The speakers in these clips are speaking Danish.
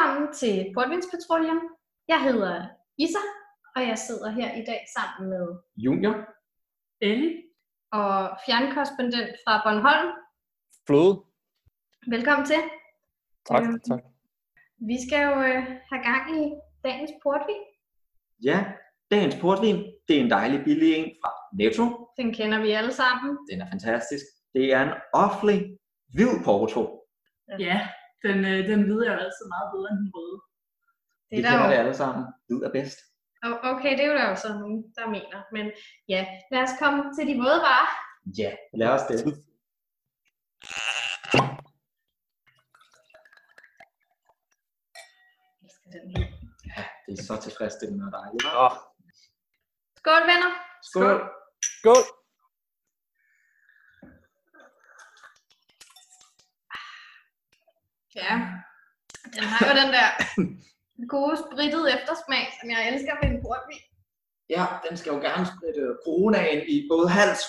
Velkommen til Portvindspatruljen. Jeg hedder Isa, og jeg sidder her i dag sammen med Junior. Ellie. og fjernkorrespondent fra Bornholm. Flode. Velkommen til. Tak, Øhm, tak. Vi skal jo øh, have gang i dagens portvin. Ja, dagens portvin, det er en dejlig billig en fra Netto. Den kender vi alle sammen. Den er fantastisk. Det er en offentlig hvid porto. Ja, den, øh, den hvide er jo altid meget bedre end den røde. Det er kender jo, det alle sammen. Hvid er bedst. Okay, det er jo der jo så nogen, der mener. Men ja, lad os komme til de våde varer. Ja, lad os det. Jeg elsker den lyd. Ja, det er så tilfredsstillende og dejligt. Åh, Skål, venner. Skål. skål! Ja, den har jo den der gode sprittede eftersmag, som jeg elsker ved en portvin. Ja, den skal jo gerne spritte coronaen i både hals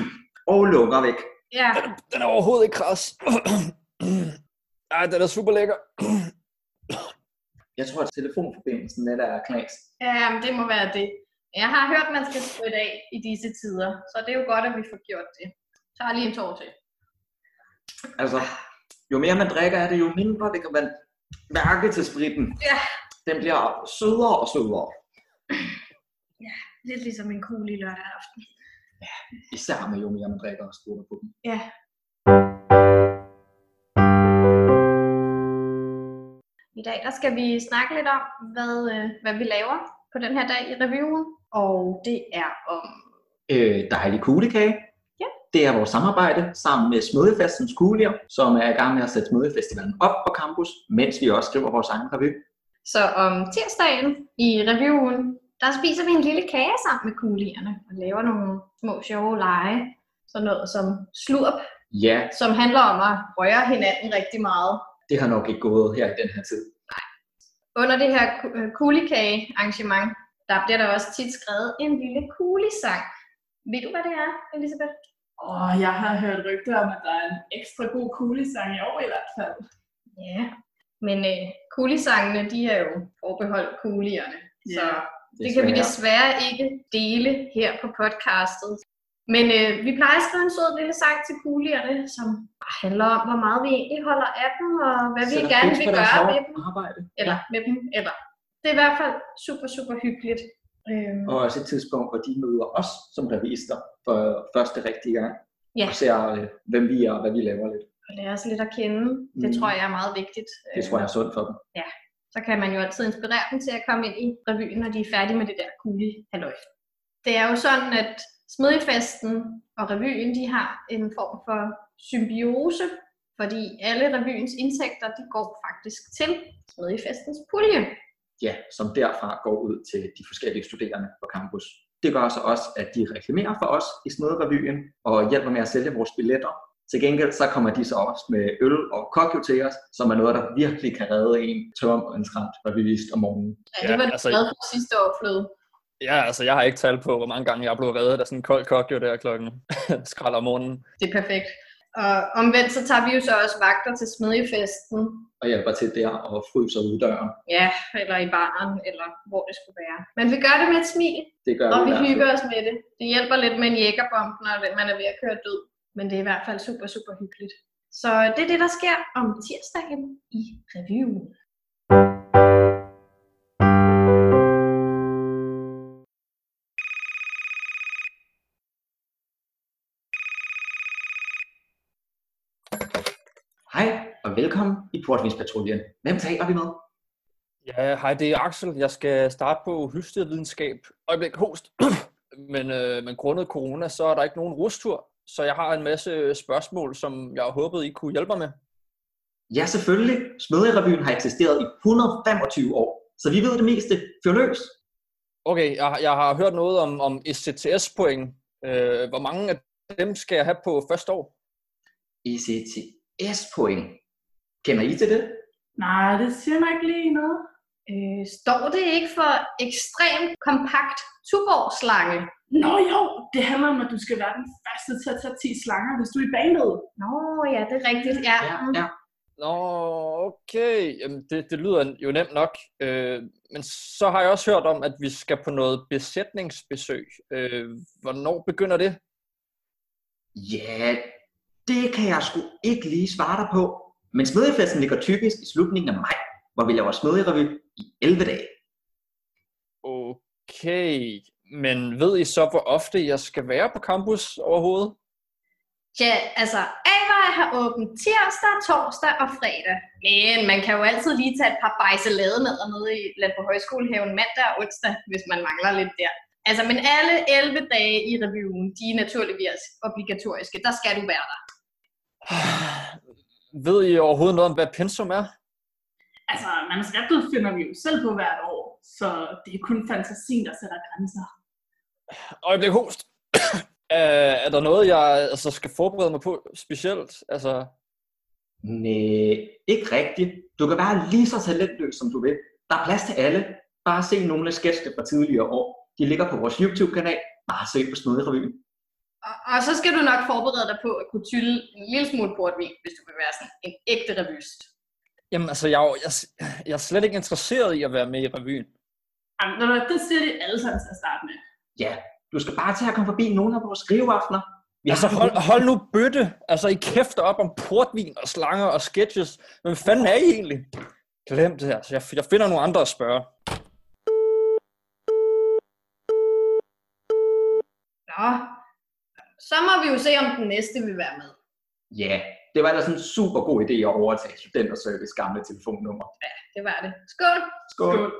og lunger væk. Ja, Den er overhovedet ikke kras. Ej, den er super lækker. Jeg tror, at telefonforbindelsen lidt er knas. ja men det må være det. Jeg har hørt, at man skal spritte af i disse tider, så det er jo godt, at vi får gjort det. Så lige en tår til. Altså, jo mere man drikker af det, jo mindre det kan man mærke til spritten. Ja. Den bliver sødere og sødere. Lidt ligesom en kugle i lørdag aften. Især med jo mere man drikker og sprutter på den. Ja. I dag der skal vi snakke lidt om, hvad, øh, hvad vi laver på den her dag i reviewen. Og det er om... øh, dejlig kuglekage. Det er vores samarbejde sammen med Smødefestens Kuglier, som er i gang med at sætte Smødefestivalen op på campus, mens vi også skriver vores egen revy. Så om tirsdagen i reviewen, der spiser vi en lille kage sammen med kuglierne og laver nogle små sjove lege. Sådan noget som slurp, Ja, som handler om at røre hinanden rigtig meget. det har nok ikke gået her i den her tid. Under det her øh, kuglekage-arrangement, der bliver der også tit skrevet en lille kuglesang. Ved du, hvad det er, Elisabeth? Og jeg har hørt rygter om, at der er en ekstra god kuglesang i år i hvert fald. Ja, men øh, kuglesangene, de er jo forbeholdt kuglierne. Så Ja, det kan vi desværre ikke dele her på podcastet. Men øh, vi plejer at skrive en sød lille sang til kuglierne, som handler om, hvor meget vi egentlig holder af dem, og hvad vi Sætter gerne vil gøre med dem. Arbejde. Eller med dem, eller. Det er i hvert fald super, super hyggeligt. Øhm, Og også et tidspunkt, hvor de møder os som revister for første rigtige gang. Ja. Og ser, øh, hvem vi er og hvad vi laver lidt. og lære os lidt at kende. Det Mm. tror jeg er meget vigtigt. Det tror jeg er sundt for dem. så kan man jo altid inspirere dem til at komme ind i revyen, når de er færdige med det der kugle halløj. Det er jo sådan, at Smedjefesten og revyen, de har en form for symbiose, fordi alle revyens indtægter, de går faktisk til Smedjefestens pulje. Ja, som derfra går ud til de forskellige studerende på campus. Det gør så også, at de reklamerer for os i Smøderevyen og hjælper med at sælge vores billetter. Til gengæld så kommer de så også med øl og kokjo til os, som er noget, der virkelig kan redde en tørm og en skræmt revyist om morgenen. Ja, det var det altså- glad for sidste år, Fløde. Ja, altså, jeg har ikke tal på, hvor mange gange jeg er blevet reddet af sådan en kold kok, jo der klokken skrald om morgenen. Det er perfekt. Og omvendt så tager vi jo så også vagter til Smedjefesten. Og hjælper til der og fryser ud døren. Ja, eller i baren, eller hvor det skulle være. Men vi gør det med et smil. Det gør Og vi, vi hygger os med det. Det hjælper lidt med en jækkerbomb, når man er ved at køre død. Men det er i hvert fald super, super hyggeligt. Så det er det, der sker om tirsdagen i reviewen. Portvinspatruljen. Hvem taler vi med? Ja, hej, det er Axel. Jeg skal starte på husdyrvidenskab. Øjeblik, host. men, øh, men grundet corona, så er der ikke nogen rustur. Så jeg har en masse spørgsmål, som jeg håbede, I kunne hjælpe mig med. Ja, selvfølgelig. Smøderevyen har eksisteret i 125 år, så vi ved det meste. Fyr løs. Okay, jeg, jeg har hørt noget om, om SCTS-point. Øh, hvor mange af dem skal jeg have på første år? ECTS-point. Kender I til det? Nej, det siger mig ikke lige noget. Øh, står det ikke for ekstremt kompakt tuborgslange? Nå jo, det handler om, at du skal være den første til at tage 10 slanger, hvis du er i banet. Nå ja, det er rigtigt. Ja. Ja, mm. ja. Nå, okay. Jamen, det, det lyder jo nemt nok. Øh, men så har jeg også hørt om, at vi skal på noget besætningsbesøg. Øh, hvornår begynder det? Ja, det kan jeg sgu ikke lige svare dig på. Men smedjefesten ligger typisk i slutningen af maj, hvor vi laver smedjerevy i 11 dage. Okay, men ved I så, hvor ofte jeg skal være på campus overhovedet? Ja, altså, Ava har åbent tirsdag, torsdag og fredag. Men man kan jo altid lige tage et par bejselade med nede i land på højskolehaven mandag og onsdag, hvis man mangler lidt der. Altså, men alle 11 dage i reviewen, de er naturligvis obligatoriske. Der skal du være der. Ved I overhovedet noget om, hvad pensum er? Altså, manuskriptet finder vi jo selv på hvert år, så det er kun fantasien, der sætter grænser. Øjeblik host. er, er der noget, jeg altså, skal forberede mig på specielt? Altså, Nej, ikke rigtigt. Du kan være lige så talentløs, som du vil. Der er plads til alle. Bare se nogle af sketchene fra tidligere år. De ligger på vores YouTube-kanal. Bare søg på Smøderevyen. Og, og så skal du nok forberede dig på at kunne tylle en lille smule portvin, hvis du vil være sådan en ægte revyst. jamen, altså, jeg, er jeg, jeg er slet ikke interesseret i at være med i revyen. Jamen, hvad, det siger de alle sammen til at starte med. Ja, du skal bare til at komme forbi nogle af vores skriveaftener. Vi Altså, hold, hold nu bøtte. Altså, I kæfter op om portvin og slanger og sketches. Hvem fanden er I egentlig? Glem det her. Så jeg, jeg finder nogle andre at spørge. Nå, så må vi jo se, om den næste vil være med. Ja, det var da sådan en super god idé at overtage studenterservice gamle telefonnummer. Det var det. Skål! Skål. Skål.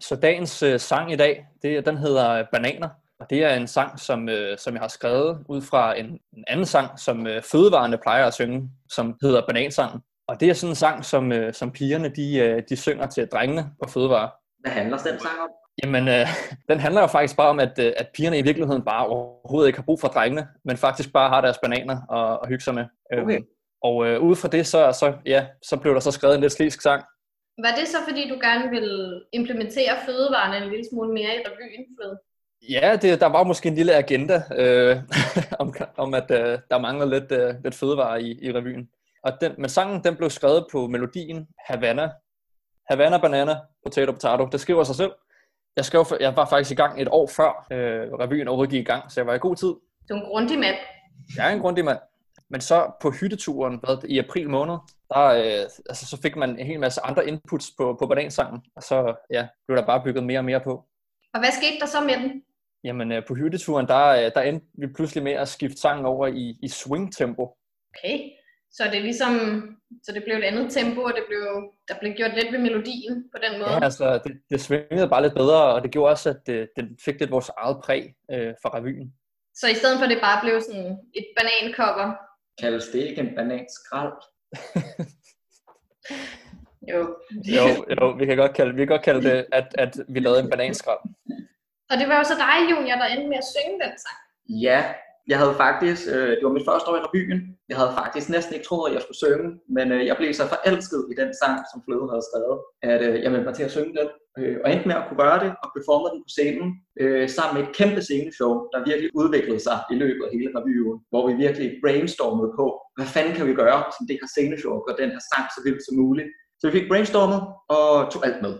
Så dagens øh, sang i dag, det, den hedder Bananer. Og det er en sang, som, øh, som jeg har skrevet ud fra en, en anden sang, som øh, fødevarene plejer at synge, som hedder Banansangen. Og det er sådan en sang, som, øh, som pigerne de, øh, de synger til drengene på fødevare. Hvad handler den sang om? Jamen, øh, den handler jo faktisk bare om, at, øh, at pigerne i virkeligheden bare overhovedet ikke har brug for drengene, men faktisk bare har deres bananer og, og hygge sig med. Øhm, Okay. Og øh, ud fra det, så, så, ja, så blev der så skrevet en lidt slisk sang. Var det så, fordi du gerne ville implementere fødevarene en lille smule mere i revyen? Ja, det, der var måske en lille agenda øh, om, om, at øh, der mangler lidt, øh, lidt fødevare i, i revyen. Og den, men sangen den blev skrevet på melodien Havana. Havana Banana, Potato Potato. Det skriver sig selv. Jeg, skrev, for- jeg var faktisk i gang et år før øh, revyen overhovedet gik i gang, så jeg var i god tid. Du er en grundig mand. Jeg er en grundig mand. Men så på hytteturen hvad, i april måned, der, øh, altså, så fik man en hel masse andre inputs på, på banansangen, og så ja, blev der bare bygget mere og mere på. Og hvad skete der så med den? Jamen øh, på hytteturen, der, øh, der endte vi pludselig med at skifte sangen over i, i swing-tempo. Okay, så det er ligesom, så det blev et andet tempo, og det blev, der blev gjort lidt ved melodien på den måde. Ja, altså, det, det swingede bare lidt bedre, og det gjorde også, at det, det fik lidt vores eget præg øh, for revyen. Så i stedet for at det bare blev sådan et banancover, Kaldes det ikke en bananskrald? jo. Jo, jo vi kan godt kalde, vi kan godt kalde det, at, at vi lavede en bananskrab. Og det var jo så dig, Junior, der endte med at synge den sang. Ja, jeg havde faktisk, øh, det var mit første år i revyen. Jeg havde faktisk næsten ikke troet, at jeg skulle synge, men øh, jeg blev så forelsket i den sang, som Fløde havde skrevet, at øh, jeg meldte mig til at synge den, øh, og endte med at kunne gøre det og performe den på scenen, øh, sammen med et kæmpe sceneshow, der virkelig udviklede sig i løbet af hele revyen, hvor vi virkelig brainstormede på, hvad fanden kan vi gøre, som det her sceneshow, og den her sang så vildt som muligt. Så vi fik brainstormet og tog alt med.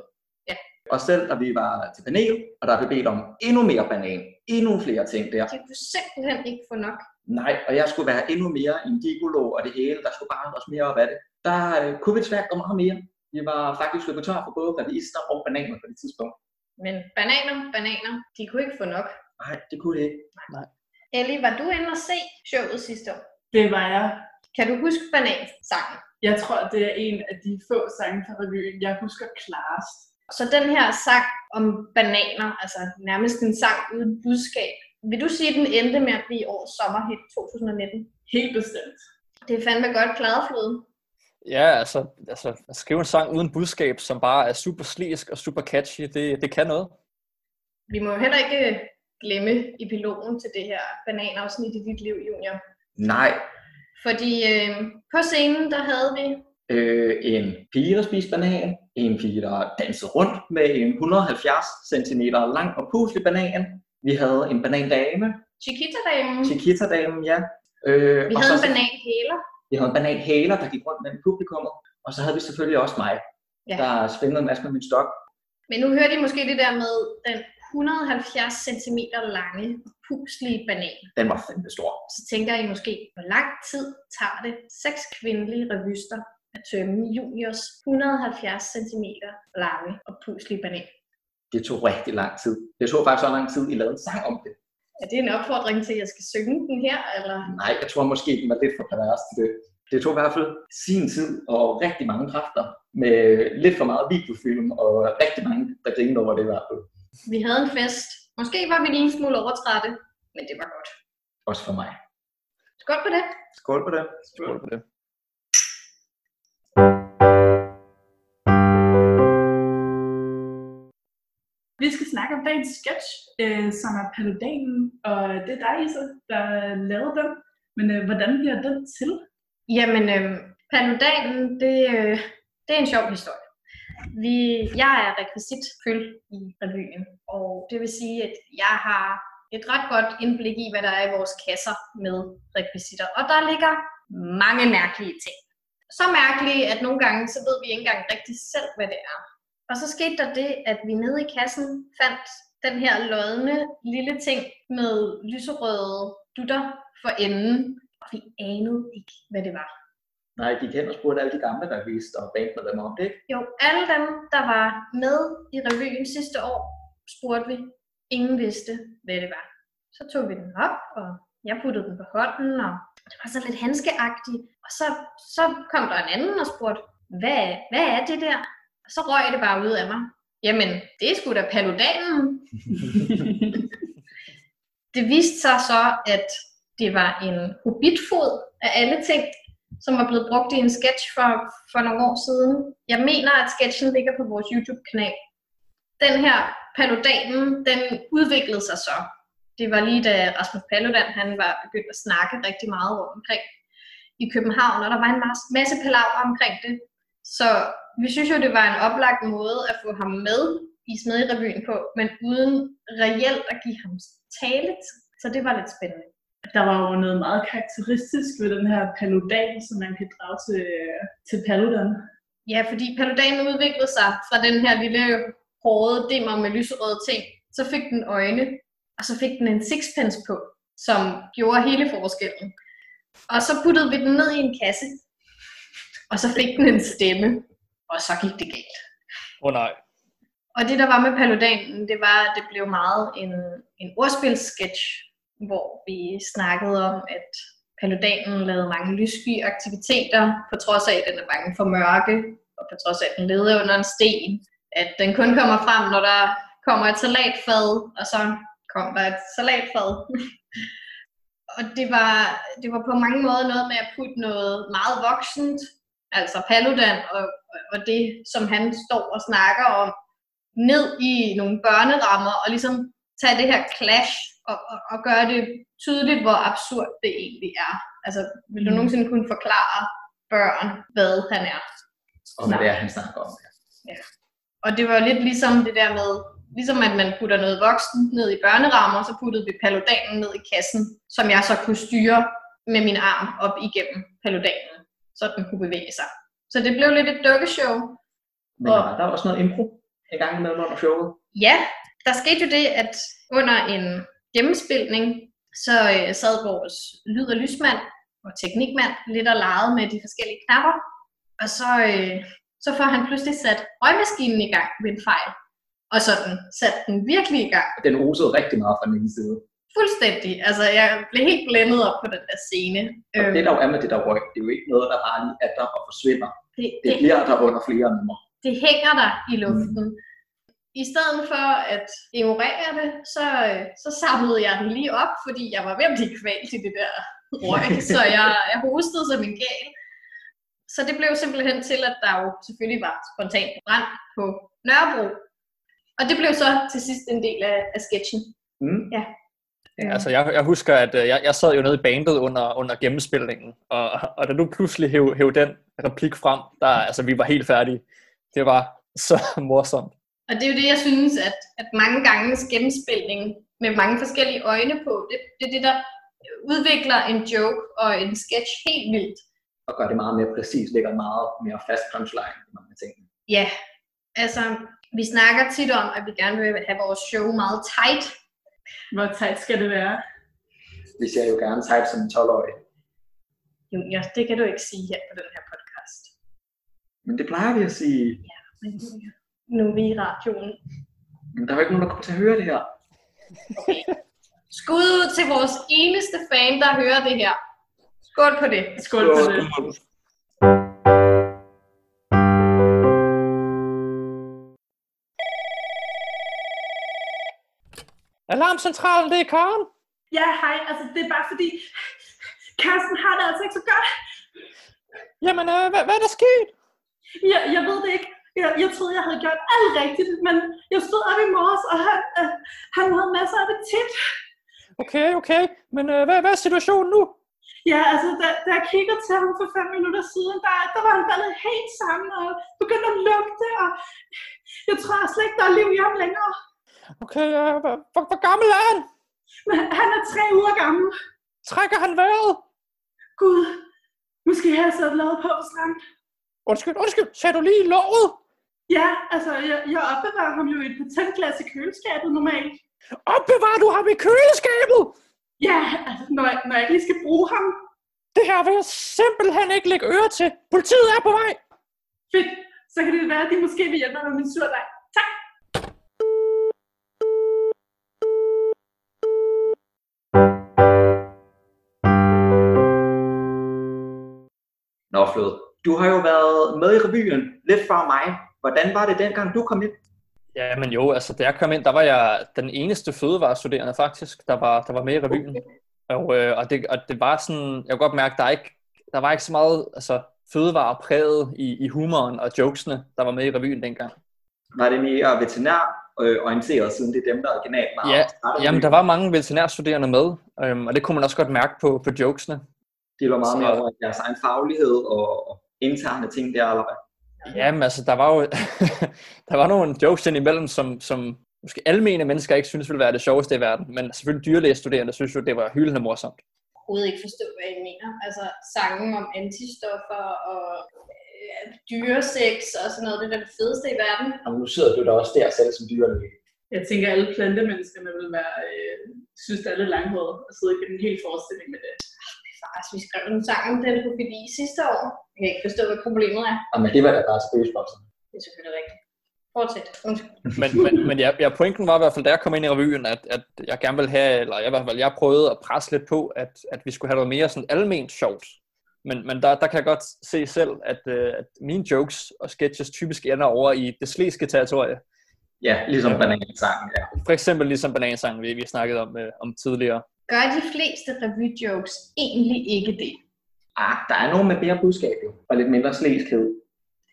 Og selv da vi var til panel, og der blev bedt om endnu mere banan, endnu flere ting der, Det kunne simpelthen ikke få nok. Nej, og jeg skulle være endnu mere en gigolo og det hele. Der skulle bare også mere op af det. Der øh, kunne vi desværre gå meget mere. Vi var faktisk løbet tør for både revister og bananer på det tidspunkt. Men bananer, bananer, de kunne ikke få nok. Nej, det kunne det ikke. Ellie, var du inde og se showet sidste år? Det var jeg. Kan du huske banansangen? Jeg tror, det er en af de få sange fra revyen, jeg husker klarest. Så den her sang om bananer, altså nærmest en sang uden budskab, vil du sige, at den endte med at blive årets sommerhit 2019? Helt bestemt. Det er fandme godt klaret, Fløde. Ja, altså, altså at skrive en sang uden budskab, som bare er super slisk og super catchy, det, det kan noget. Vi må jo heller ikke glemme epilogen til det her bananafsnit i dit liv, Junior. Nej, Fordi øh, på scenen, der havde vi øh, en pige, der spiste banan. En pige, der dansede rundt med en 170 cm lang og puslig banan. Vi havde en banandame, Chiquita-damen. Chiquita-damen, ja. Øh, Vi og havde så- en bananhæler. Vi havde en bananhæler, der gik rundt mellem publikummet. Og så havde vi selvfølgelig også mig, Ja. der svingede en masse med min stok. Men nu hørte I måske det der med den 170 cm lange, puslige banan. Den var fandme stor. Så tænker I måske, hvor lang tid tager det seks kvindelige revyster at tømme juniors 170 cm lange og puslige banan? Det tog rigtig lang tid. Det tog faktisk så lang tid, I lavede en sang om det. Er det en opfordring til, at jeg skal synge den her? Eller? Nej, jeg tror måske, den var lidt for pervers til det. Det tog i hvert fald sin tid og rigtig mange kræfter med lidt for meget videofilm og rigtig mange, der grinede over det i hvert fald. Vi havde en fest. Måske var vi lige en smule overtrætte, men det var godt. Også for mig. Skål på det. Skål på det. Skål på det. Om dagens sketch, øh, som er Paludanen, og det er dig, Isa, der lavede den. Men øh, hvordan bliver den til? Jamen, øh, Paludanen, det, øh, det er en sjov historie. Vi, jeg er rekvisitfyld i revyen, og det vil sige, at jeg har et ret godt indblik i, hvad der er i vores kasser med rekvisitter. Og der ligger mange mærkelige ting. Så mærkelige, at nogle gange, så ved vi ikke engang rigtig selv, hvad det er. Og så skete der det, at vi nede i kassen fandt den her lodne lille ting med lyserøde dutter for enden, og vi anede ikke, hvad det var. Nej, de hen og spurgte alle de gamle, der viste og bandede dem om det. ikke? Jo, alle dem, der var med i revyen sidste år, spurgte vi. Ingen vidste, hvad det var. Så tog vi den op, og jeg puttede den på hånden, og det var så lidt handskeagtigt. Og så, så kom der en anden og spurgte, hvad, hvad er det der? Så røg det bare ud af mig. Jamen, det er sgu da paludanen. det viste sig så, at det var en hobbitfod af alle ting, som var blevet brugt i en sketch for, for nogle år siden. Jeg mener, at sketchen ligger på vores YouTube-kanal. Den her Paludanen, den udviklede sig så. Det var lige da Rasmus Paludan, han var begyndt at snakke rigtig meget rundt omkring i København, og der var en masse palaver omkring det. Så vi synes jo, det var en oplagt måde at få ham med i Smedjerevyen på, men uden reelt at give ham taletid. Så det var lidt spændende. Der var jo noget meget karakteristisk ved den her paludan, som man kan drage til, til Paludan. Ja, fordi paludanen udviklede sig fra den her lille hårde dimmer med lyserøde ting. Så fik den øjne, og så fik den en sixpence på, som gjorde hele forskellen. Og så puttede vi den ned i en kasse, og så fik den en stemme, og så gik det galt. Åh oh, nej. Og det, der var med paludanen, det var, at det blev meget en, en ordspilssketch, hvor vi snakkede om, at paludanen lavede mange lyssky aktiviteter, på trods af, at den er bange for mørke, og på trods af, at den leder under en sten. At den kun kommer frem, når der kommer et salatfad, og så kom der et salatfad. og det var, det var på mange måder noget med at putte noget meget voksent, altså Paludan, og, og det, som han står og snakker om, ned i nogle børnerammer, og ligesom tage det her clash, og, og, og gøre det tydeligt, hvor absurd det egentlig er. Altså, vil du Mm. nogensinde kunne forklare børn, hvad han er? Og hvad det er, han snakker om. Og det var lidt ligesom det der med, ligesom at man putter noget voksen ned i børnerammer, så puttede vi paludanen ned i kassen, som jeg så kunne styre med min arm op igennem paludanen, så den kunne bevæge sig. Så det blev lidt et dukkeshow. Men Og- der var også noget impro i gang med under showet. Ja, der skete jo det, at under en gennemspilning, så øh, sad vores lyd- og lysmand og teknikmand lidt og legede med de forskellige knapper. Og så, øh, så får han pludselig sat røgmaskinen i gang ved en fejl. Og sådan satte den virkelig i gang. Den osede rigtig meget fra min side. Fuldstændig. Altså, jeg blev helt blændet op på den der scene. Og det der jo er med det der røg, det er jo ikke noget, der bare lige er der og forsvinder. det, Det det, bliver der under flere numre. det hænger der i luften. I stedet for at ignorere det, så, øh, så samlede jeg den lige op, fordi jeg var ved at blive kvalt i det der røg, så jeg, jeg hostede som en gal. Så det blev simpelthen til, at der jo selvfølgelig var spontan brand på Nørrebro. Og det blev så til sidst en del af, af sketchen. Mm. Ja, Altså, jeg, jeg husker, at øh, jeg, jeg sad jo nede i bandet under, under gennemspilningen, og, og da du pludselig hæv, hæv den replik frem, der, altså, vi var helt færdige. Det var så morsomt. Og det er jo det, jeg synes, at, at mange gange gennemspilning med mange forskellige øjne på. Det, det er det, der udvikler en joke og en sketch helt vildt. Og gør det meget mere præcis, lægger meget mere fast punchline i mange ting. Ja, altså vi snakker tit om, at vi gerne vil have vores show meget tight. Hvor tight skal det være? Vi ser jo gerne tight som en 12-årig. Jo, ja, det kan du ikke sige her på den her podcast. Men det plejer vi at sige. Men nu er vi i radioen. Men der er jo ikke nogen, der kommer til at høre det her. Okay. Skud ud til vores eneste fan, der hører det her. Skål på det. Skål på det. Alarmcentralen, det er Karen. Ja, hej. Altså, det er bare fordi, Karsten har det altså ikke så godt. Jamen, øh, hvad, hvad er der sket? Jeg, jeg ved det ikke. Jeg, jeg troede, jeg havde gjort alt rigtigt, men jeg stod op i morges, og han, øh, han havde masser af appetit. Okay, okay. Men øh, hvad, hvad er situationen nu? Ja, altså, da, da jeg kiggede til ham for fem minutter siden, der, der var han faldet helt sammen og begyndte at lugte, og jeg tror slet ikke, der er liv i ham længere. Okay, øh, hvor, hvor, hvor gammel er han? Han er tre uger gammel. Trækker han vejret? Gud, nu skal jeg sat lavet på stranden. Undskyld, undskyld. Sagde du lige låget? Ja, altså, jeg, jeg opbevarer ham jo i et patentglas i køleskabet normalt. Opbevarer du ham i køleskabet? Ja, altså, når jeg, når jeg ikke lige skal bruge ham. Det her vil jeg simpelthen ikke lægge øre til. Politiet er på vej. Fedt, så kan det være, at de måske vil hjælpe mig med min surdej. Flod, du har jo været med i revyen lidt før mig. Hvordan var det dengang, du kom ind? Ja, men jo, altså da jeg kom ind, der var jeg den eneste fødevarestuderende faktisk, der var, der var med i revyen. Og, øh, og, det, og det var sådan, jeg kunne godt mærke, der, er ikke, der var ikke så meget altså, fødevare præget i, i humoren og jokesene, der var med i revyen dengang. Var det mere veterinær øh, orienteret, siden det er dem, der originalt var Ja, jamen der var mange veterinærstuderende med, øhm, og det kunne man også godt mærke på, på jokesene. De var meget Så- mere over i deres egen faglighed og, og interne ting der, eller hvad? Jamen altså, der var jo der var nogle jokes indimellem, som, som måske almene mennesker ikke synes ville være det sjoveste i verden, men selvfølgelig dyrlægestuderende synes jo, det var hyldende morsomt. overhovedet ikke forstå, hvad I mener. Altså sange om antistoffer og øh, dyresex og sådan noget, det er det fedeste i verden. Jamen, nu sidder du da også der selv som dyrlæge. Jeg tænker, at alle plantemenneskerne vil være, øh, synes, det er lidt langhåret og sidde i en hel forestilling med det. Faktisk, vi skrev en sang om den på PDI sidste år. Jeg kan ikke forstå, hvad problemet er. Jamen, det var da bare spøgesboksen. Det er selvfølgelig rigtigt. Fortsæt. Undskyld. Men, men, men ja, ja, pointen var i hvert fald, da jeg kom ind i revyen, at, at jeg gerne ville have, eller jeg, i hvert fald, jeg prøvede at presse lidt på, at, at vi skulle have noget mere sådan alment sjovt. Men, men der, der kan jeg godt se selv, at, øh, at mine jokes og sketches typisk ender over i det slæske territorie. Ja, ligesom banansangen, ja. For eksempel ligesom banansangen, vi, vi snakkede om, øh, om tidligere. Gør de fleste revy-jokes egentlig ikke det? Ah, der er nogen med mere budskab jo, og lidt mindre slæskhed,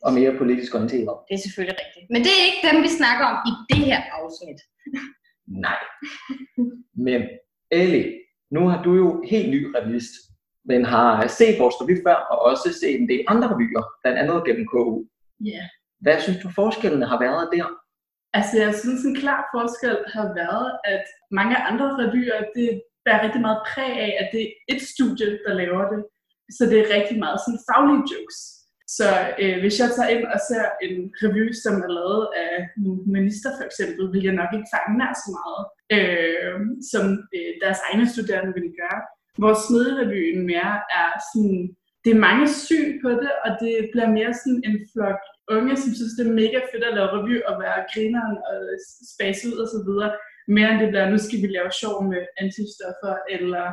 og mere politisk orienteret. Det er selvfølgelig rigtigt. Men det er ikke dem, vi snakker om i det her afsnit. Nej. Men Ellie, nu har du jo helt ny revist, men har set vores revy før, og også set en del andre revyer, blandt andet gennem KU. Ja. Hvad synes du forskellene har været der? Altså, jeg synes, en klar forskel har været, at mange andre revyer, det bærer rigtig meget præg af, at det er et studie, der laver det. Så det er rigtig meget sådan faglige jokes. Så øh, hvis jeg tager ind og ser en review, som er lavet af en minister for eksempel, vil jeg nok ikke fange nær så meget, øh, som øh, deres egne studerende ville gøre. Hvor smedrevyen mere er sådan, det er mange syn på det, og det bliver mere sådan en flok unge, som synes, det er mega fedt at lave review og være grineren og spase ud og så videre, mere end det bliver, nu skal vi lave sjov med antistoffer, eller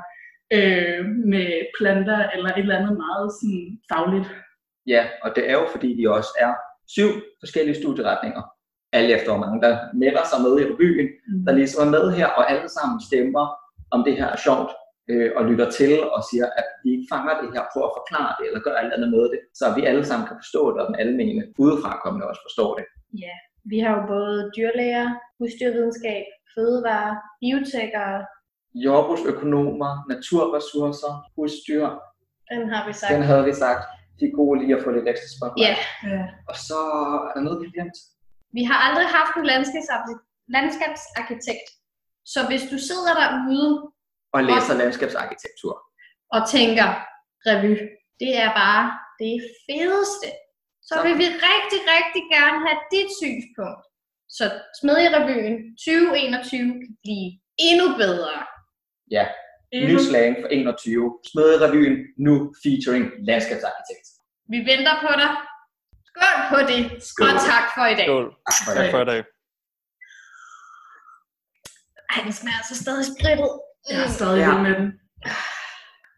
øh, med planter, eller et eller andet meget sådan fagligt. Ja, og det er jo fordi, de også er syv forskellige studieretninger. Alle efter hvor mange, der melder sig med i revyen, der ligesom er med her, og alle sammen stemmer, om det her er sjovt, øh, og lytter til og siger, at vi ikke fanger det her, prøver at forklare det, eller gør alt andet med det, så vi alle sammen kan forstå det, og den almene udefra kommende også forstår det. Ja, vi har jo både dyrlæger, husdyrvidenskab, fødevare, biotekere. Jordbrugsøkonomer, naturressourcer, husdyr, Den har vi sagt. den havde vi sagt, de er gode lige at få lidt ekstra spotlight. Ja, Ja. Og så er der noget, vi glemt. vi har aldrig haft en landskabsarkitekt, landskabsarkitekt Så hvis du sidder derude Og læser landskabsarkitektur. og tænker, revy, det er bare det fedeste, så vil vi rigtig, rigtig gerne have dit synspunkt. Så Smedjerevyen 2021 kan blive endnu bedre. Ja, ny slang for 21. Smedrevyen nu featuring landskabsarkitekt. Vi venter på dig. Skål på det, Skål. og tak for i dag. Skål. Tak for i dag. Ej, den smager så stadig sprittet. Jeg er stadig Ja. med den.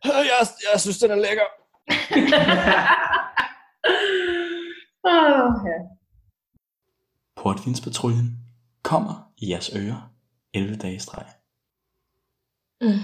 Jeg, jeg synes, den er lækker. Åh, ja. Portvinspatruljen kommer i jeres ører 11 dage i streg. Mm.